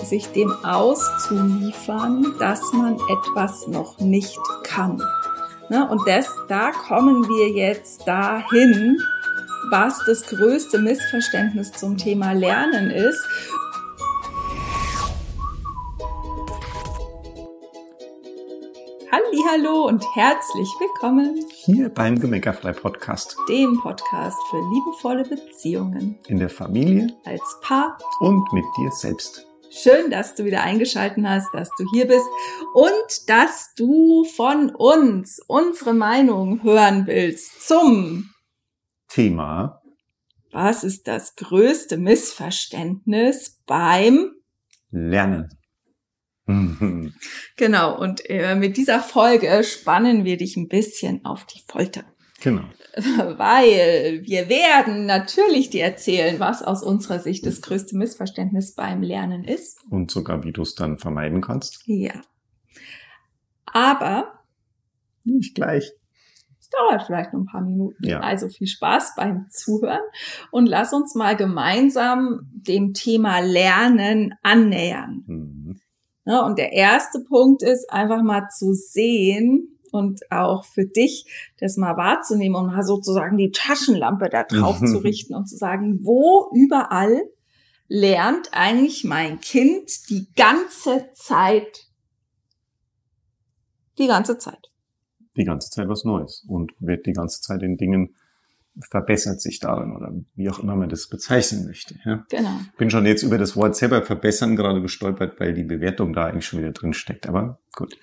sich dem auszuliefern, dass man etwas noch nicht kann. Ne? Und das, da kommen wir jetzt dahin, was das größte Missverständnis zum Thema Lernen ist. Hallo und herzlich willkommen hier beim Gemeckerfrei Podcast, dem Podcast für liebevolle Beziehungen in der Familie, als Paar und mit dir selbst. Schön, dass du wieder eingeschalten hast, dass du hier bist und dass du von uns unsere Meinung hören willst zum Thema. Was ist das größte Missverständnis beim Lernen? genau, und äh, mit dieser Folge spannen wir dich ein bisschen auf die Folter. Genau. Weil wir werden natürlich dir erzählen, was aus unserer Sicht das größte Missverständnis beim Lernen ist. Und sogar, wie du es dann vermeiden kannst. Ja. Aber nicht gleich. Es dauert vielleicht noch ein paar Minuten. Ja. Also viel Spaß beim Zuhören und lass uns mal gemeinsam dem Thema Lernen annähern. Mhm. Ja, und der erste Punkt ist einfach mal zu sehen und auch für dich das mal wahrzunehmen und mal sozusagen die Taschenlampe da drauf zu richten und zu sagen, wo überall lernt eigentlich mein Kind die ganze Zeit, die ganze Zeit. Die ganze Zeit was Neues und wird die ganze Zeit in Dingen verbessert sich darin oder wie auch immer man das bezeichnen möchte. Ja. Genau. Bin schon jetzt über das Wort selber verbessern gerade gestolpert, weil die Bewertung da eigentlich schon wieder drin steckt. Aber gut.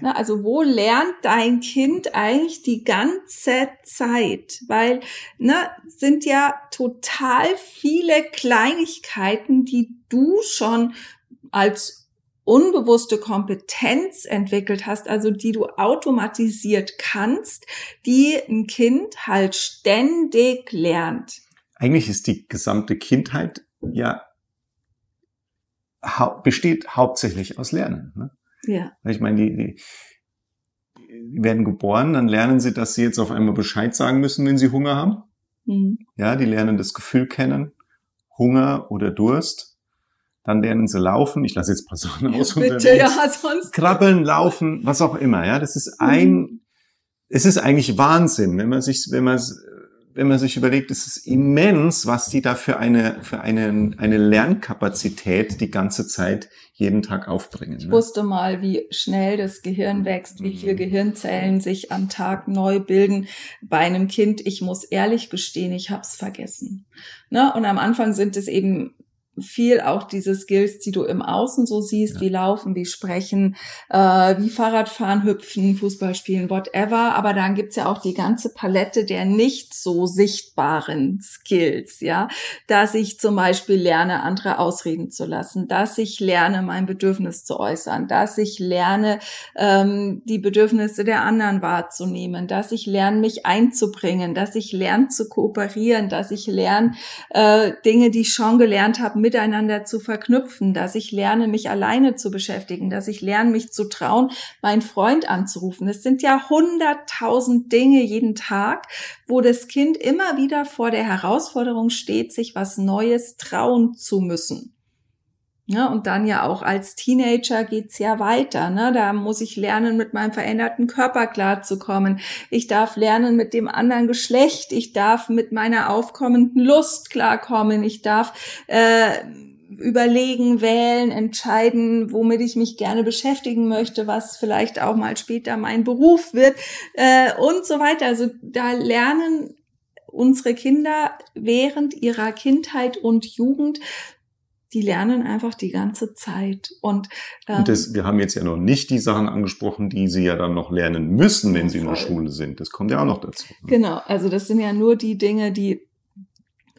Na, also wo lernt dein Kind eigentlich die ganze Zeit? Weil ne, sind ja total viele Kleinigkeiten, die du schon als unbewusste Kompetenz entwickelt hast, also die du automatisiert kannst, die ein Kind halt ständig lernt. Eigentlich ist die gesamte Kindheit ja hau besteht hauptsächlich aus Lernen. Ne? Ja. Ich meine, die, die, die werden geboren, dann lernen sie, dass sie jetzt auf einmal Bescheid sagen müssen, wenn sie Hunger haben. Mhm. Ja, die lernen das Gefühl kennen, Hunger oder Durst dann lernen sie laufen. Ich lasse jetzt Sachen aus. Bitte, ja, sonst. Krabbeln, laufen, was auch immer. Ja, das ist ein, mhm. es ist eigentlich Wahnsinn, wenn man sich, wenn man, wenn man sich überlegt, es ist immens, was die da für eine, für eine, eine Lernkapazität die ganze Zeit jeden Tag aufbringen. Ich ne? wusste mal, wie schnell das Gehirn wächst, wie viel mhm. Gehirnzellen sich am Tag neu bilden bei einem Kind. Ich muss ehrlich gestehen, ich habe es vergessen. Ne? Und am Anfang sind es eben viel auch diese Skills, die du im Außen so siehst, ja. wie laufen, wie sprechen, äh, wie Fahrradfahren, hüpfen, Fußball spielen, whatever. Aber dann gibt's ja auch die ganze Palette der nicht so sichtbaren Skills, ja. Dass ich zum Beispiel lerne, andere ausreden zu lassen, dass ich lerne, mein Bedürfnis zu äußern, dass ich lerne, ähm, die Bedürfnisse der anderen wahrzunehmen, dass ich lerne, mich einzubringen, dass ich lerne zu kooperieren, dass ich lerne, äh, Dinge, die ich schon gelernt habe, miteinander zu verknüpfen, dass ich lerne, mich alleine zu beschäftigen, dass ich lerne, mich zu trauen, meinen Freund anzurufen. Es sind ja hunderttausend Dinge jeden Tag, wo das Kind immer wieder vor der Herausforderung steht, sich was Neues trauen zu müssen. Ja, und dann ja auch als Teenager geht's ja weiter. Ne? Da muss ich lernen, mit meinem veränderten Körper klarzukommen. Ich darf lernen mit dem anderen Geschlecht. Ich darf mit meiner aufkommenden Lust klarkommen. Ich darf äh, überlegen, wählen, entscheiden, womit ich mich gerne beschäftigen möchte, was vielleicht auch mal später mein Beruf wird äh, und so weiter. Also da lernen unsere Kinder während ihrer Kindheit und Jugend die lernen einfach die ganze Zeit. Und, ähm, und das, wir haben jetzt ja noch nicht die Sachen angesprochen, die sie ja dann noch lernen müssen, wenn sie in der Schule sind. Das kommt ja auch noch dazu. Ne? Genau, also das sind ja nur die Dinge, die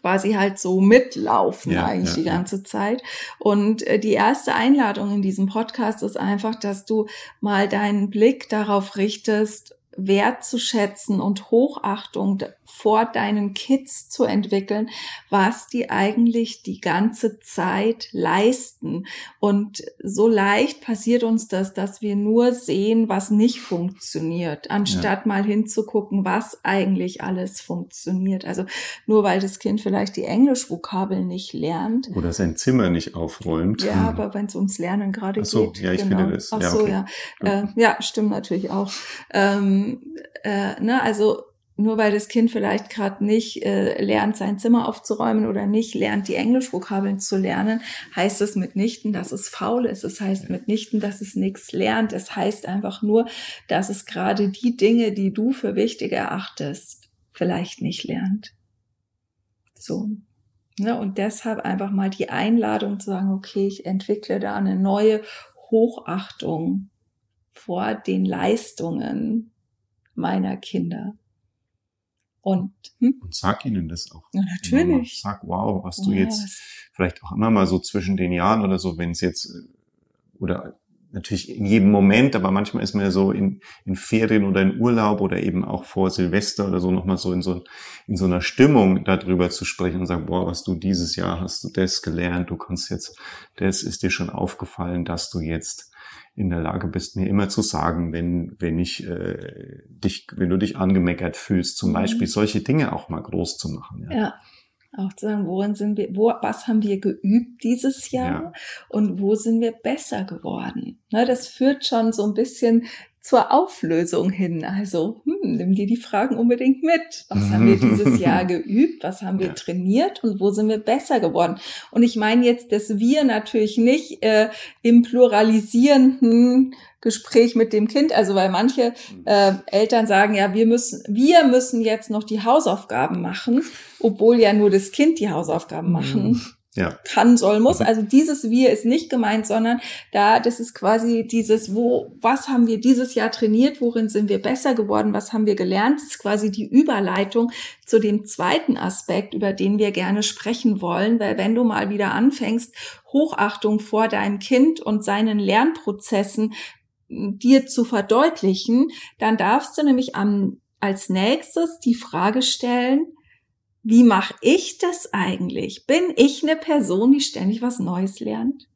quasi halt so mitlaufen ja, eigentlich ja, die ganze ja. Zeit. Und äh, die erste Einladung in diesem Podcast ist einfach, dass du mal deinen Blick darauf richtest, wertzuschätzen und Hochachtung vor deinen Kids zu entwickeln, was die eigentlich die ganze Zeit leisten. Und so leicht passiert uns das, dass wir nur sehen, was nicht funktioniert, anstatt ja. mal hinzugucken, was eigentlich alles funktioniert. Also nur weil das Kind vielleicht die Englischvokabeln nicht lernt. Oder sein Zimmer nicht aufräumt. Ja, aber wenn es ums Lernen gerade so, geht. Ja, ich genau. finde das. Ach so, ja. Okay. Äh, ja, stimmt natürlich auch. Ähm, äh, ne, also nur weil das Kind vielleicht gerade nicht äh, lernt, sein Zimmer aufzuräumen oder nicht lernt, die Englischvokabeln zu lernen, heißt es mitnichten, dass es faul ist. Es heißt mitnichten, dass es nichts lernt. Es heißt einfach nur, dass es gerade die Dinge, die du für wichtig erachtest, vielleicht nicht lernt. So. Ne? Und deshalb einfach mal die Einladung zu sagen, okay, ich entwickle da eine neue Hochachtung vor den Leistungen meiner Kinder. Und, hm? und sag ihnen das auch. Ja, natürlich. Sag, wow, was du ja, jetzt vielleicht auch immer mal so zwischen den Jahren oder so, wenn es jetzt äh, oder natürlich in jedem Moment, aber manchmal ist man ja so in, in Ferien oder in Urlaub oder eben auch vor Silvester oder so nochmal so in so, in so einer Stimmung darüber zu sprechen und sagen, boah, was du dieses Jahr hast du das gelernt, du kannst jetzt, das ist dir schon aufgefallen, dass du jetzt in der Lage bist, mir immer zu sagen, wenn, wenn ich äh, dich, wenn du dich angemeckert fühlst, zum mhm. Beispiel solche Dinge auch mal groß zu machen. Ja. ja. Auch zu sagen, worin sind wir, wo, was haben wir geübt dieses Jahr ja. und wo sind wir besser geworden? Ne, das führt schon so ein bisschen zur Auflösung hin. Also hm, nimm dir die Fragen unbedingt mit. Was haben wir dieses Jahr geübt? Was haben wir ja. trainiert? Und wo sind wir besser geworden? Und ich meine jetzt, dass wir natürlich nicht äh, im pluralisierenden Gespräch mit dem Kind, also weil manche äh, Eltern sagen, ja, wir müssen, wir müssen jetzt noch die Hausaufgaben machen, obwohl ja nur das Kind die Hausaufgaben machen. Ja. kann, soll, muss. Mhm. Also dieses Wir ist nicht gemeint, sondern da, das ist quasi dieses, wo, was haben wir dieses Jahr trainiert, worin sind wir besser geworden, was haben wir gelernt, das ist quasi die Überleitung zu dem zweiten Aspekt, über den wir gerne sprechen wollen, weil wenn du mal wieder anfängst, Hochachtung vor deinem Kind und seinen Lernprozessen dir zu verdeutlichen, dann darfst du nämlich am, als nächstes die Frage stellen, wie mache ich das eigentlich? Bin ich eine Person, die ständig was Neues lernt?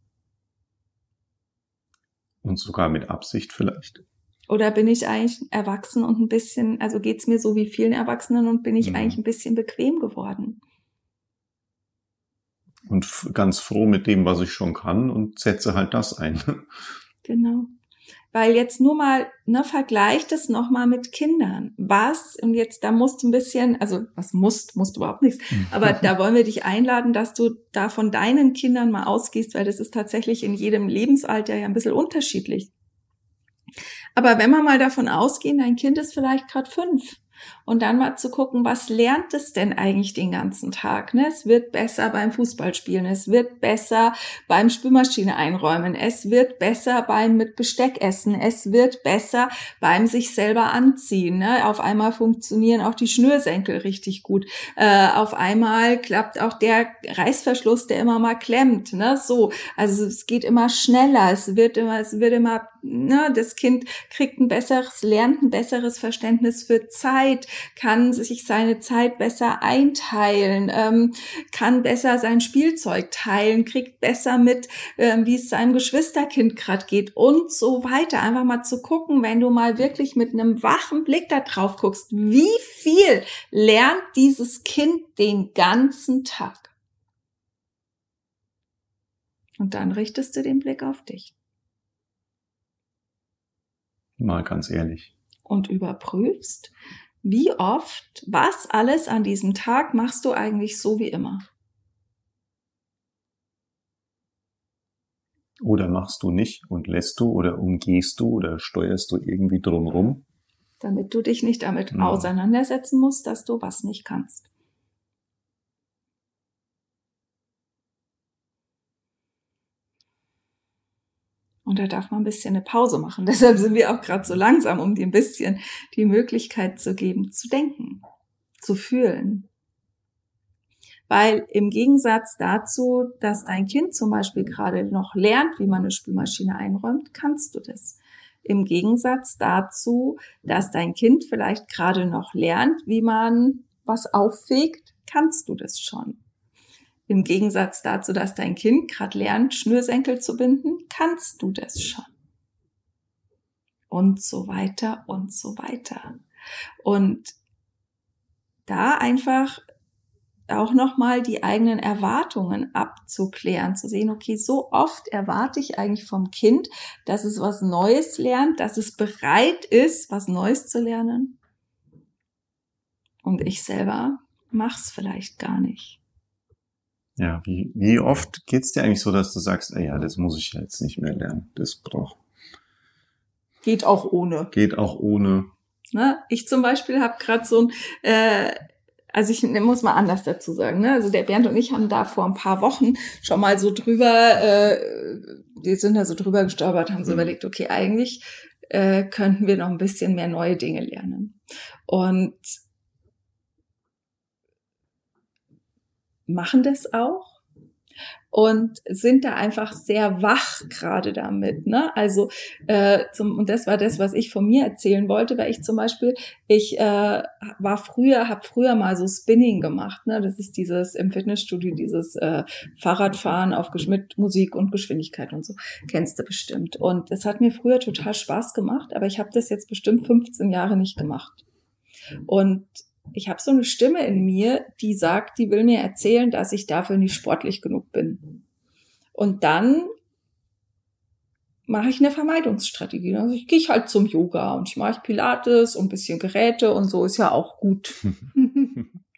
Und sogar mit Absicht vielleicht. Oder bin ich eigentlich erwachsen und ein bisschen, also geht's mir so wie vielen Erwachsenen und bin ich mhm. eigentlich ein bisschen bequem geworden? Und ganz froh mit dem, was ich schon kann und setze halt das ein. Genau. Weil jetzt nur mal, ne, vergleicht es nochmal mit Kindern. Was, und jetzt da musst du ein bisschen, also was musst, musst du überhaupt nichts, mhm. aber da wollen wir dich einladen, dass du da von deinen Kindern mal ausgehst, weil das ist tatsächlich in jedem Lebensalter ja ein bisschen unterschiedlich. Aber wenn wir mal davon ausgehen, dein Kind ist vielleicht gerade fünf und dann mal zu gucken, was lernt es denn eigentlich den ganzen Tag? Ne? Es wird besser beim Fußballspielen, es wird besser beim Spülmaschine einräumen, es wird besser beim mit Besteck essen, es wird besser beim sich selber anziehen. Ne? Auf einmal funktionieren auch die Schnürsenkel richtig gut. Äh, auf einmal klappt auch der Reißverschluss, der immer mal klemmt. Ne? So, also es geht immer schneller, es wird immer, es wird immer, ne? das Kind kriegt ein besseres, lernt ein besseres Verständnis für Zeit kann sich seine Zeit besser einteilen, ähm, kann besser sein Spielzeug teilen, kriegt besser mit, ähm, wie es seinem Geschwisterkind gerade geht und so weiter. Einfach mal zu gucken, wenn du mal wirklich mit einem wachen Blick da drauf guckst, wie viel lernt dieses Kind den ganzen Tag? Und dann richtest du den Blick auf dich. Mal ganz ehrlich. Und überprüfst, wie oft, was alles an diesem Tag machst du eigentlich so wie immer? Oder machst du nicht und lässt du oder umgehst du oder steuerst du irgendwie drumrum? Damit du dich nicht damit ja. auseinandersetzen musst, dass du was nicht kannst. Und da darf man ein bisschen eine Pause machen. Deshalb sind wir auch gerade so langsam, um dir ein bisschen die Möglichkeit zu geben, zu denken, zu fühlen. Weil im Gegensatz dazu, dass dein Kind zum Beispiel gerade noch lernt, wie man eine Spülmaschine einräumt, kannst du das. Im Gegensatz dazu, dass dein Kind vielleicht gerade noch lernt, wie man was auffegt, kannst du das schon. Im Gegensatz dazu, dass dein Kind gerade lernt, Schnürsenkel zu binden, kannst du das schon. Und so weiter und so weiter. Und da einfach auch nochmal die eigenen Erwartungen abzuklären, zu sehen, okay, so oft erwarte ich eigentlich vom Kind, dass es was Neues lernt, dass es bereit ist, was Neues zu lernen. Und ich selber mach's vielleicht gar nicht. Ja, wie, wie oft geht's dir eigentlich so, dass du sagst, ah ja, das muss ich jetzt nicht mehr lernen, das braucht. Geht auch ohne. Geht auch ohne. Ne? Ich zum Beispiel habe gerade so ein, äh, also ich muss mal anders dazu sagen, ne? Also der Bernd und ich haben da vor ein paar Wochen schon mal so drüber, äh, wir sind da so drüber gestolpert, haben so mhm. überlegt, okay, eigentlich äh, könnten wir noch ein bisschen mehr neue Dinge lernen. Und machen das auch und sind da einfach sehr wach gerade damit. Ne? Also äh, zum, und das war das, was ich von mir erzählen wollte, weil ich zum Beispiel, ich äh, war früher, habe früher mal so Spinning gemacht. Ne? Das ist dieses im Fitnessstudio dieses äh, Fahrradfahren auf mit Musik und Geschwindigkeit und so. Kennst du bestimmt. Und es hat mir früher total Spaß gemacht, aber ich habe das jetzt bestimmt 15 Jahre nicht gemacht. Und ich habe so eine Stimme in mir, die sagt, die will mir erzählen, dass ich dafür nicht sportlich genug bin. Und dann mache ich eine Vermeidungsstrategie. Also ich gehe halt zum Yoga und ich mache Pilates und ein bisschen Geräte und so ist ja auch gut.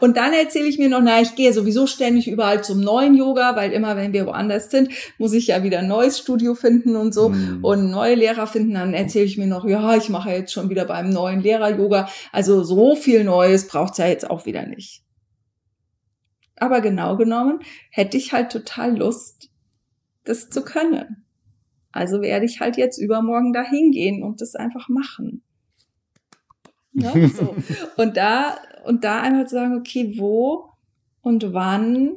Und dann erzähle ich mir noch, na, ich gehe sowieso ständig überall zum neuen Yoga, weil immer, wenn wir woanders sind, muss ich ja wieder ein neues Studio finden und so mhm. und neue Lehrer finden. Dann erzähle ich mir noch, ja, ich mache jetzt schon wieder beim neuen Lehrer Yoga. Also so viel Neues braucht's ja jetzt auch wieder nicht. Aber genau genommen hätte ich halt total Lust, das zu können. Also werde ich halt jetzt übermorgen da hingehen und das einfach machen. Ja, so. Und da und da einfach zu sagen, okay, wo und wann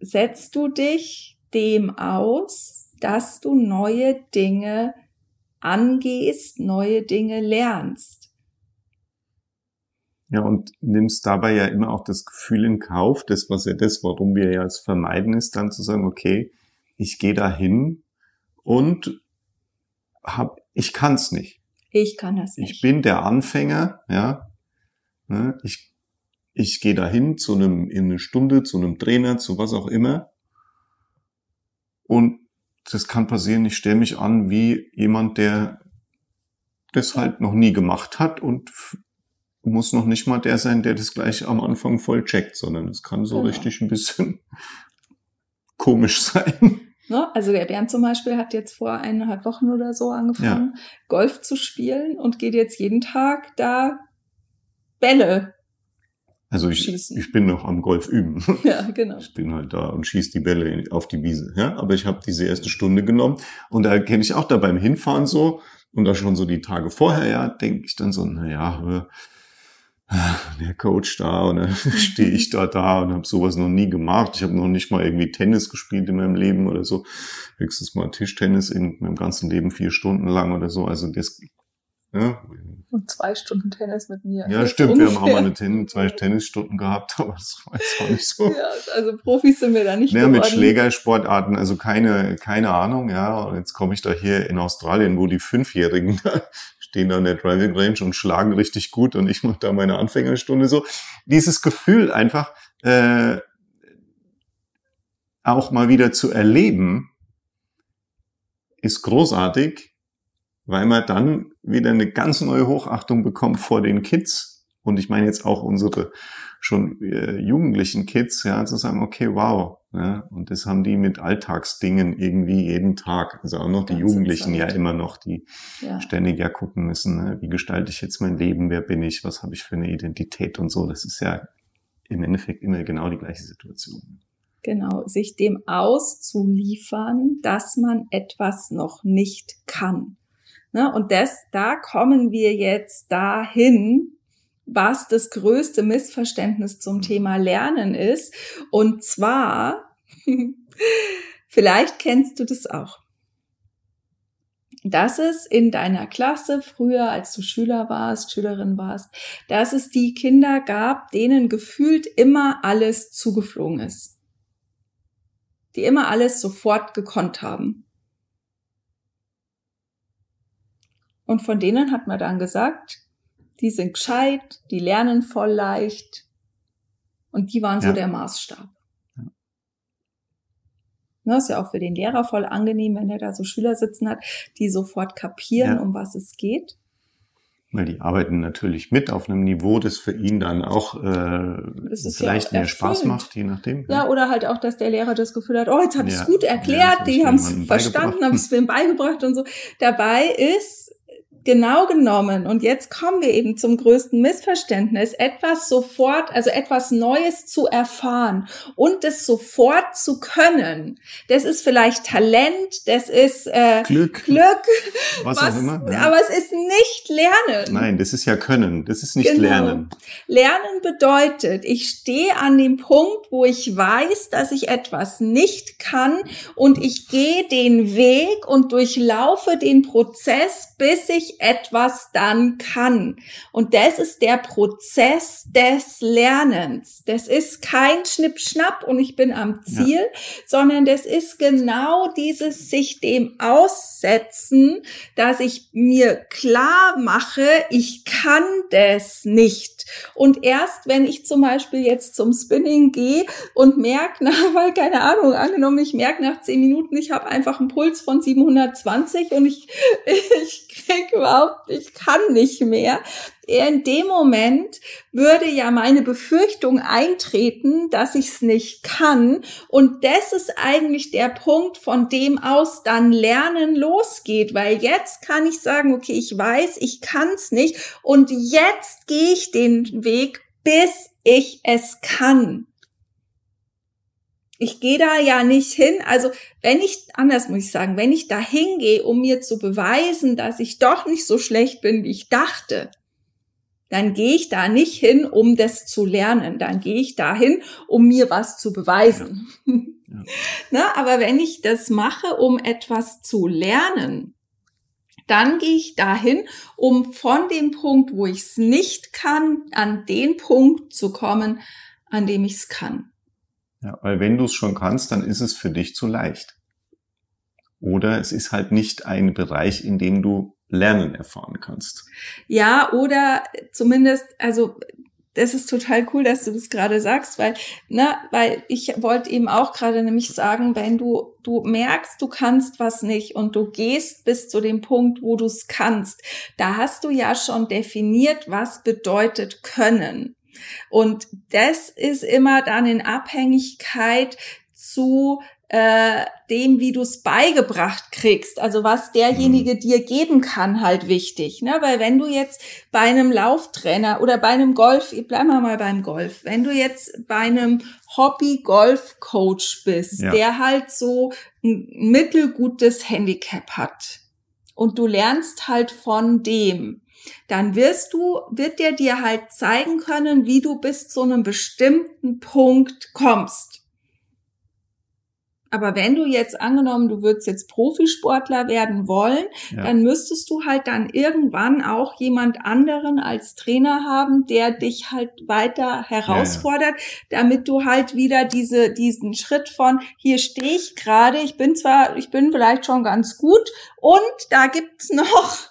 setzt du dich dem aus, dass du neue Dinge angehst, neue Dinge lernst. Ja, und nimmst dabei ja immer auch das Gefühl in Kauf, das, was ja das, warum wir ja es vermeiden, ist dann zu sagen, okay, ich gehe da hin und hab, ich kann's nicht. Ich kann das nicht. Ich bin der Anfänger, ja, Ne? Ich, ich gehe dahin zu einem, in eine Stunde, zu einem Trainer, zu was auch immer. Und das kann passieren, ich stelle mich an wie jemand, der das halt noch nie gemacht hat und muss noch nicht mal der sein, der das gleich am Anfang voll checkt, sondern es kann so genau. richtig ein bisschen komisch sein. Ne? Also der Bernd zum Beispiel hat jetzt vor eineinhalb Wochen oder so angefangen, ja. Golf zu spielen und geht jetzt jeden Tag da Bälle also ich, schießen. ich bin noch am Golf üben. Ja, genau. Ich bin halt da und schieße die Bälle auf die Wiese. Ja, aber ich habe diese erste Stunde genommen und da kenne ich auch da beim Hinfahren so und da schon so die Tage vorher, ja, denke ich dann so, na ja, äh, der Coach da und dann stehe ich da da und habe sowas noch nie gemacht. Ich habe noch nicht mal irgendwie Tennis gespielt in meinem Leben oder so. Höchstens mal Tischtennis in meinem ganzen Leben vier Stunden lang oder so. Also das ja. Und zwei Stunden Tennis mit mir. Ja, stimmt. Ungefähr. Wir haben auch mal eine Ten zwei Tennisstunden gehabt, aber das war jetzt auch nicht so. ja, also Profis sind wir da nicht Ja, geworden. mit Schlägersportarten, also keine, keine Ahnung, ja. Und jetzt komme ich da hier in Australien, wo die Fünfjährigen stehen da in der Driving Range und schlagen richtig gut und ich mache da meine Anfängerstunde so. Dieses Gefühl einfach äh, auch mal wieder zu erleben, ist großartig weil man dann wieder eine ganz neue Hochachtung bekommt vor den Kids. Und ich meine jetzt auch unsere schon äh, jugendlichen Kids, ja, zu sagen, okay, wow. Ja, und das haben die mit Alltagsdingen irgendwie jeden Tag. Also auch noch die Jugendlichen ja immer noch, die ja. ständig ja gucken müssen, ne? wie gestalte ich jetzt mein Leben, wer bin ich, was habe ich für eine Identität und so. Das ist ja im Endeffekt immer genau die gleiche Situation. Genau, sich dem auszuliefern, dass man etwas noch nicht kann. Ne? Und das, da kommen wir jetzt dahin, was das größte Missverständnis zum Thema Lernen ist. Und zwar, vielleicht kennst du das auch. dass es in deiner Klasse früher, als du Schüler warst, Schülerin warst, dass es die Kinder gab, denen gefühlt immer alles zugeflogen ist. Die immer alles sofort gekonnt haben. Und von denen hat man dann gesagt, die sind gescheit, die lernen voll leicht. Und die waren ja. so der Maßstab. Ne, ist ja auch für den Lehrer voll angenehm, wenn er da so Schüler sitzen hat, die sofort kapieren, ja. um was es geht. Weil die arbeiten natürlich mit auf einem Niveau, das für ihn dann auch äh, vielleicht ja mehr Spaß macht, je nachdem. Ja. ja. oder halt auch, dass der Lehrer das Gefühl hat, oh, jetzt habe ich es gut erklärt, die haben es verstanden, habe es ihm beigebracht und so. Dabei ist genau genommen, und jetzt kommen wir eben zum größten Missverständnis, etwas sofort, also etwas Neues zu erfahren und es sofort zu können. Das ist vielleicht Talent, das ist äh, Glück, Glück was, was, auch immer. Ja. Aber es ist nicht Lernen. Nein, das ist ja Können, das ist nicht genau. Lernen. Lernen bedeutet, ich stehe an dem Punkt, wo ich weiß, dass ich etwas nicht kann und ich gehe den Weg und durchlaufe den Prozess, bis ich etwas dann kann. Und das ist der Prozess des Lernens. Das ist kein Schnippschnapp und ich bin am Ziel, ja. sondern das ist genau dieses sich dem aussetzen, dass ich mir klar mache, ich kann das nicht. Und erst wenn ich zum Beispiel jetzt zum Spinning gehe und merke, na, weil keine Ahnung, angenommen, ich merke nach zehn Minuten, ich habe einfach einen Puls von 720 und ich, ich kriege überhaupt, ich kann nicht mehr. In dem Moment würde ja meine Befürchtung eintreten, dass ich es nicht kann. Und das ist eigentlich der Punkt, von dem aus dann Lernen losgeht. Weil jetzt kann ich sagen, okay, ich weiß, ich kann es nicht. Und jetzt gehe ich den Weg, bis ich es kann ich gehe da ja nicht hin. Also wenn ich, anders muss ich sagen, wenn ich da hingehe, um mir zu beweisen, dass ich doch nicht so schlecht bin, wie ich dachte, dann gehe ich da nicht hin, um das zu lernen. Dann gehe ich dahin, um mir was zu beweisen. Ja. Ja. Na, aber wenn ich das mache, um etwas zu lernen, dann gehe ich dahin, um von dem Punkt, wo ich es nicht kann, an den Punkt zu kommen, an dem ich es kann. Ja, weil wenn du es schon kannst, dann ist es für dich zu leicht. Oder es ist halt nicht ein Bereich, in dem du Lernen erfahren kannst. Ja, oder zumindest, also das ist total cool, dass du das gerade sagst, weil, ne, weil ich wollte eben auch gerade nämlich sagen, wenn du, du merkst, du kannst was nicht und du gehst bis zu dem Punkt, wo du es kannst, da hast du ja schon definiert, was bedeutet können. Und das ist immer dann in Abhängigkeit zu äh, dem, wie du es beigebracht kriegst, also was derjenige mhm. dir geben kann, halt wichtig. Ne? Weil wenn du jetzt bei einem Lauftrainer oder bei einem Golf, bleiben wir mal beim Golf, wenn du jetzt bei einem Hobby-Golf-Coach bist, ja. der halt so ein mittelgutes Handicap hat und du lernst halt von dem, dann wirst du, wird der dir halt zeigen können, wie du bis zu einem bestimmten Punkt kommst. Aber wenn du jetzt angenommen, du würdest jetzt Profisportler werden wollen, ja. dann müsstest du halt dann irgendwann auch jemand anderen als Trainer haben, der dich halt weiter herausfordert, ja, ja. damit du halt wieder diese, diesen Schritt von hier stehe ich gerade, ich bin zwar, ich bin vielleicht schon ganz gut und da gibt's noch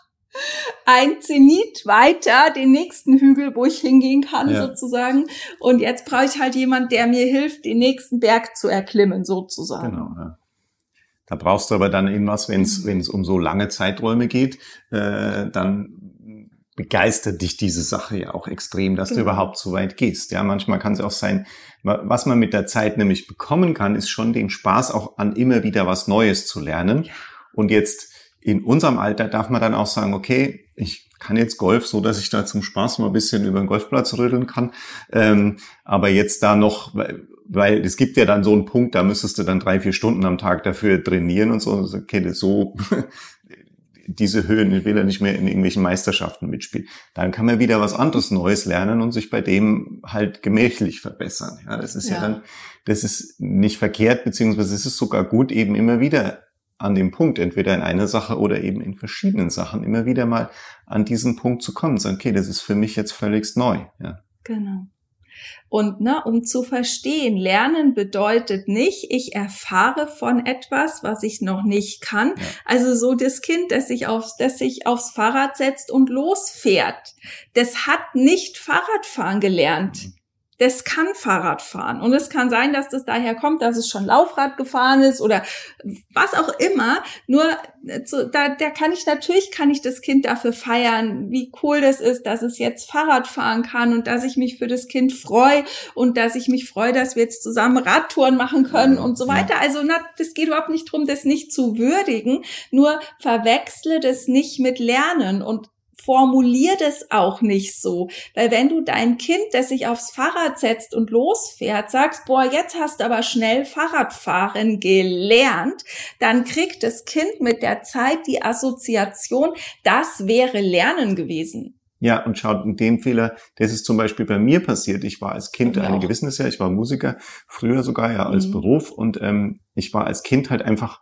ein Zenit weiter, den nächsten Hügel, wo ich hingehen kann, ja. sozusagen. Und jetzt brauche ich halt jemand, der mir hilft, den nächsten Berg zu erklimmen, sozusagen. Genau, ja. Da brauchst du aber dann irgendwas, wenn es wenn es um so lange Zeiträume geht, äh, dann begeistert dich diese Sache ja auch extrem, dass genau. du überhaupt so weit gehst. Ja, manchmal kann es auch sein, was man mit der Zeit nämlich bekommen kann, ist schon den Spaß auch an immer wieder was Neues zu lernen. Und jetzt in unserem Alter darf man dann auch sagen, okay, ich kann jetzt Golf, so dass ich da zum Spaß mal ein bisschen über den Golfplatz rödeln kann. Ähm, aber jetzt da noch, weil, weil es gibt ja dann so einen Punkt, da müsstest du dann drei, vier Stunden am Tag dafür trainieren und so. Okay, so diese Höhen, ich will ja nicht mehr in irgendwelchen Meisterschaften mitspielen. Dann kann man wieder was anderes Neues lernen und sich bei dem halt gemächlich verbessern. Ja, das ist ja, ja dann, das ist nicht verkehrt, beziehungsweise es ist sogar gut, eben immer wieder an dem Punkt, entweder in einer Sache oder eben in verschiedenen Sachen, immer wieder mal an diesen Punkt zu kommen, sagen, okay, das ist für mich jetzt völlig neu. Ja. Genau. Und ne, um zu verstehen, lernen bedeutet nicht, ich erfahre von etwas, was ich noch nicht kann. Ja. Also so das Kind, das sich aufs, das sich aufs Fahrrad setzt und losfährt, das hat nicht Fahrradfahren gelernt. Mhm das kann Fahrrad fahren. Und es kann sein, dass das daher kommt, dass es schon Laufrad gefahren ist oder was auch immer. Nur äh, da, da kann ich natürlich, kann ich das Kind dafür feiern, wie cool das ist, dass es jetzt Fahrrad fahren kann und dass ich mich für das Kind freue und dass ich mich freue, dass wir jetzt zusammen Radtouren machen können und so weiter. Also na, das geht überhaupt nicht drum, das nicht zu würdigen. Nur verwechsle das nicht mit Lernen und formulier das auch nicht so. Weil wenn du dein Kind, das sich aufs Fahrrad setzt und losfährt, sagst, boah, jetzt hast du aber schnell Fahrradfahren gelernt, dann kriegt das Kind mit der Zeit die Assoziation, das wäre Lernen gewesen. Ja, und schaut, in dem Fehler, das ist zum Beispiel bei mir passiert. Ich war als Kind, einige wissen es ja, ich war Musiker, früher sogar ja als mhm. Beruf und ähm, ich war als Kind halt einfach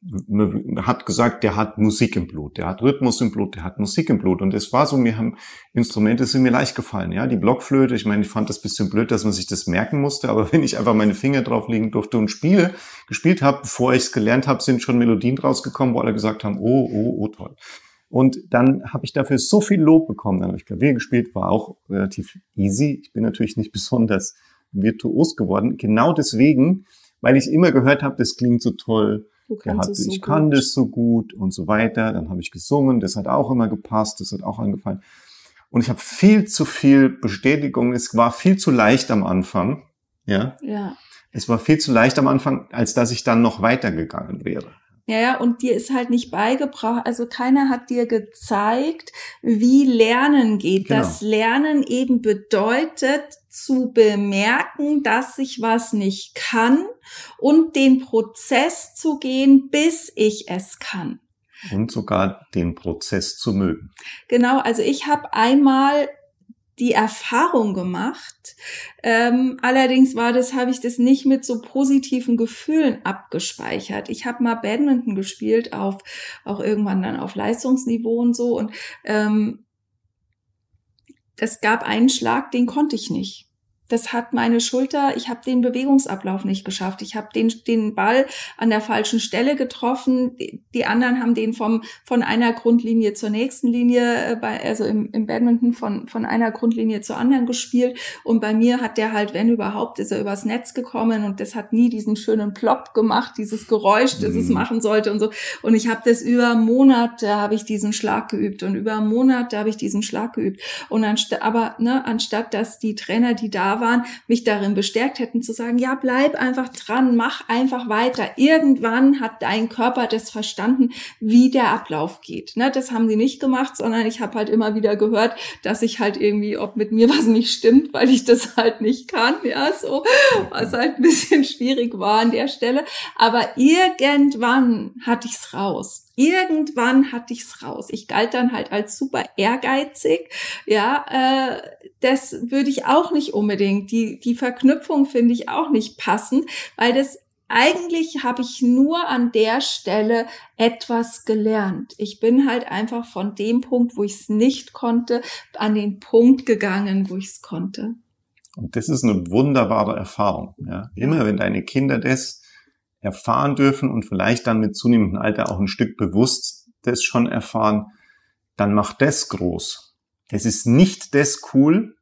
man hat gesagt, der hat Musik im Blut, der hat Rhythmus im Blut, der hat Musik im Blut. Und es war so, mir haben Instrumente sind mir leicht gefallen. Ja, die Blockflöte, ich meine, ich fand das bisschen blöd, dass man sich das merken musste, aber wenn ich einfach meine Finger drauflegen durfte und spiele, gespielt habe, bevor ich es gelernt habe, sind schon Melodien rausgekommen, wo alle gesagt haben, oh, oh, oh, toll. Und dann habe ich dafür so viel Lob bekommen. Dann habe ich Klavier gespielt, war auch relativ easy. Ich bin natürlich nicht besonders virtuos geworden. Genau deswegen, weil ich immer gehört habe, das klingt so toll hatte, so ich gut. kann das so gut und so weiter. Dann habe ich gesungen, das hat auch immer gepasst, das hat auch angefallen. Und ich habe viel zu viel Bestätigung. Es war viel zu leicht am Anfang. Ja. Ja. Es war viel zu leicht am Anfang, als dass ich dann noch weitergegangen wäre. Ja, ja, und dir ist halt nicht beigebracht, also keiner hat dir gezeigt, wie Lernen geht. Genau. Das Lernen eben bedeutet zu bemerken, dass ich was nicht kann und den Prozess zu gehen, bis ich es kann. Und sogar den Prozess zu mögen. Genau, also ich habe einmal die Erfahrung gemacht. Ähm, allerdings war das, habe ich das nicht mit so positiven Gefühlen abgespeichert. Ich habe mal Badminton gespielt auf auch irgendwann dann auf Leistungsniveau und so und ähm, es gab einen Schlag, den konnte ich nicht das hat meine Schulter, ich habe den Bewegungsablauf nicht geschafft. Ich habe den, den Ball an der falschen Stelle getroffen. Die anderen haben den vom, von einer Grundlinie zur nächsten Linie, äh, bei, also im, im Badminton von, von einer Grundlinie zur anderen gespielt. Und bei mir hat der halt, wenn überhaupt, ist er übers Netz gekommen und das hat nie diesen schönen Plop gemacht, dieses Geräusch, das mhm. es machen sollte und so. Und ich habe das über Monate, habe ich diesen Schlag geübt und über Monate habe ich diesen Schlag geübt. Und anstatt, aber ne, anstatt dass die Trainer, die da waren, mich darin bestärkt hätten zu sagen, ja, bleib einfach dran, mach einfach weiter. Irgendwann hat dein Körper das verstanden, wie der Ablauf geht. Ne, das haben die nicht gemacht, sondern ich habe halt immer wieder gehört, dass ich halt irgendwie, ob mit mir was nicht stimmt, weil ich das halt nicht kann, ja, so, was halt ein bisschen schwierig war an der Stelle. Aber irgendwann hatte ich's raus irgendwann hatte ich's raus. Ich galt dann halt als super ehrgeizig. Ja, äh, das würde ich auch nicht unbedingt. Die, die Verknüpfung finde ich auch nicht passend, weil das eigentlich habe ich nur an der Stelle etwas gelernt. Ich bin halt einfach von dem Punkt, wo ich es nicht konnte, an den Punkt gegangen, wo ich es konnte. Und das ist eine wunderbare Erfahrung. Ja? Immer wenn deine Kinder das erfahren dürfen und vielleicht dann mit zunehmendem Alter auch ein Stück bewusst das schon erfahren, dann macht das groß. Es ist nicht das cool,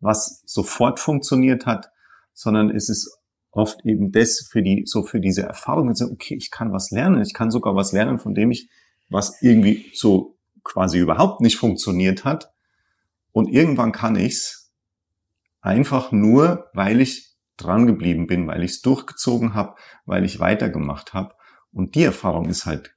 was sofort funktioniert hat, sondern es ist oft eben das für die, so für diese Erfahrung, okay, ich kann was lernen, ich kann sogar was lernen, von dem ich, was irgendwie so quasi überhaupt nicht funktioniert hat. Und irgendwann kann ich's einfach nur, weil ich dran geblieben bin, weil ich es durchgezogen habe, weil ich weitergemacht habe. Und die Erfahrung ist halt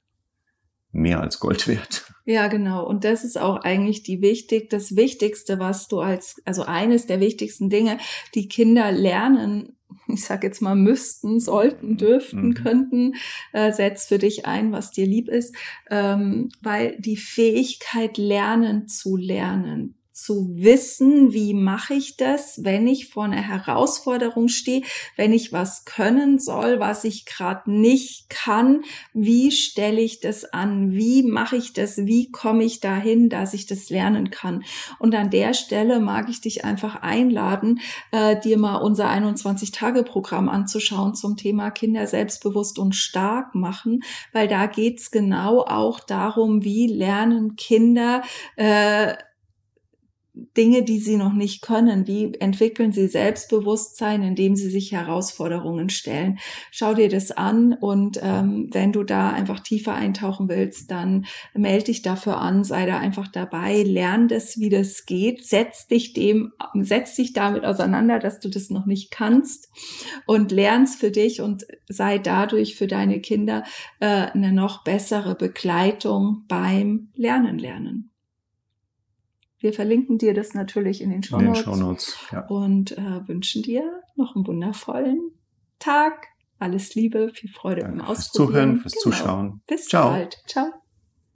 mehr als Gold wert. Ja, genau. Und das ist auch eigentlich die wichtig, das Wichtigste, was du als, also eines der wichtigsten Dinge, die Kinder lernen, ich sag jetzt mal müssten, sollten, dürften, mhm. könnten, äh, setz für dich ein, was dir lieb ist, ähm, weil die Fähigkeit lernen zu lernen, zu wissen, wie mache ich das, wenn ich vor einer Herausforderung stehe, wenn ich was können soll, was ich gerade nicht kann, wie stelle ich das an, wie mache ich das, wie komme ich dahin, dass ich das lernen kann. Und an der Stelle mag ich dich einfach einladen, äh, dir mal unser 21-Tage-Programm anzuschauen zum Thema Kinder selbstbewusst und stark machen, weil da geht's genau auch darum, wie lernen Kinder äh, Dinge, die sie noch nicht können? Wie entwickeln sie Selbstbewusstsein, indem sie sich Herausforderungen stellen? Schau dir das an und ähm, wenn du da einfach tiefer eintauchen willst, dann melde dich dafür an, sei da einfach dabei, lern das, wie das geht, setz dich dem, setz dich damit auseinander, dass du das noch nicht kannst und lernst für dich und sei dadurch für deine Kinder äh, eine noch bessere Begleitung beim Lernen lernen. Wir verlinken dir das natürlich in den Show Notes, Show -Notes ja. und äh, wünschen dir noch einen wundervollen Tag. Alles Liebe, viel Freude Danke beim Ausprobieren. Fürs Zuhören, fürs genau. Zuschauen. Bis Ciao. bald. Ciao.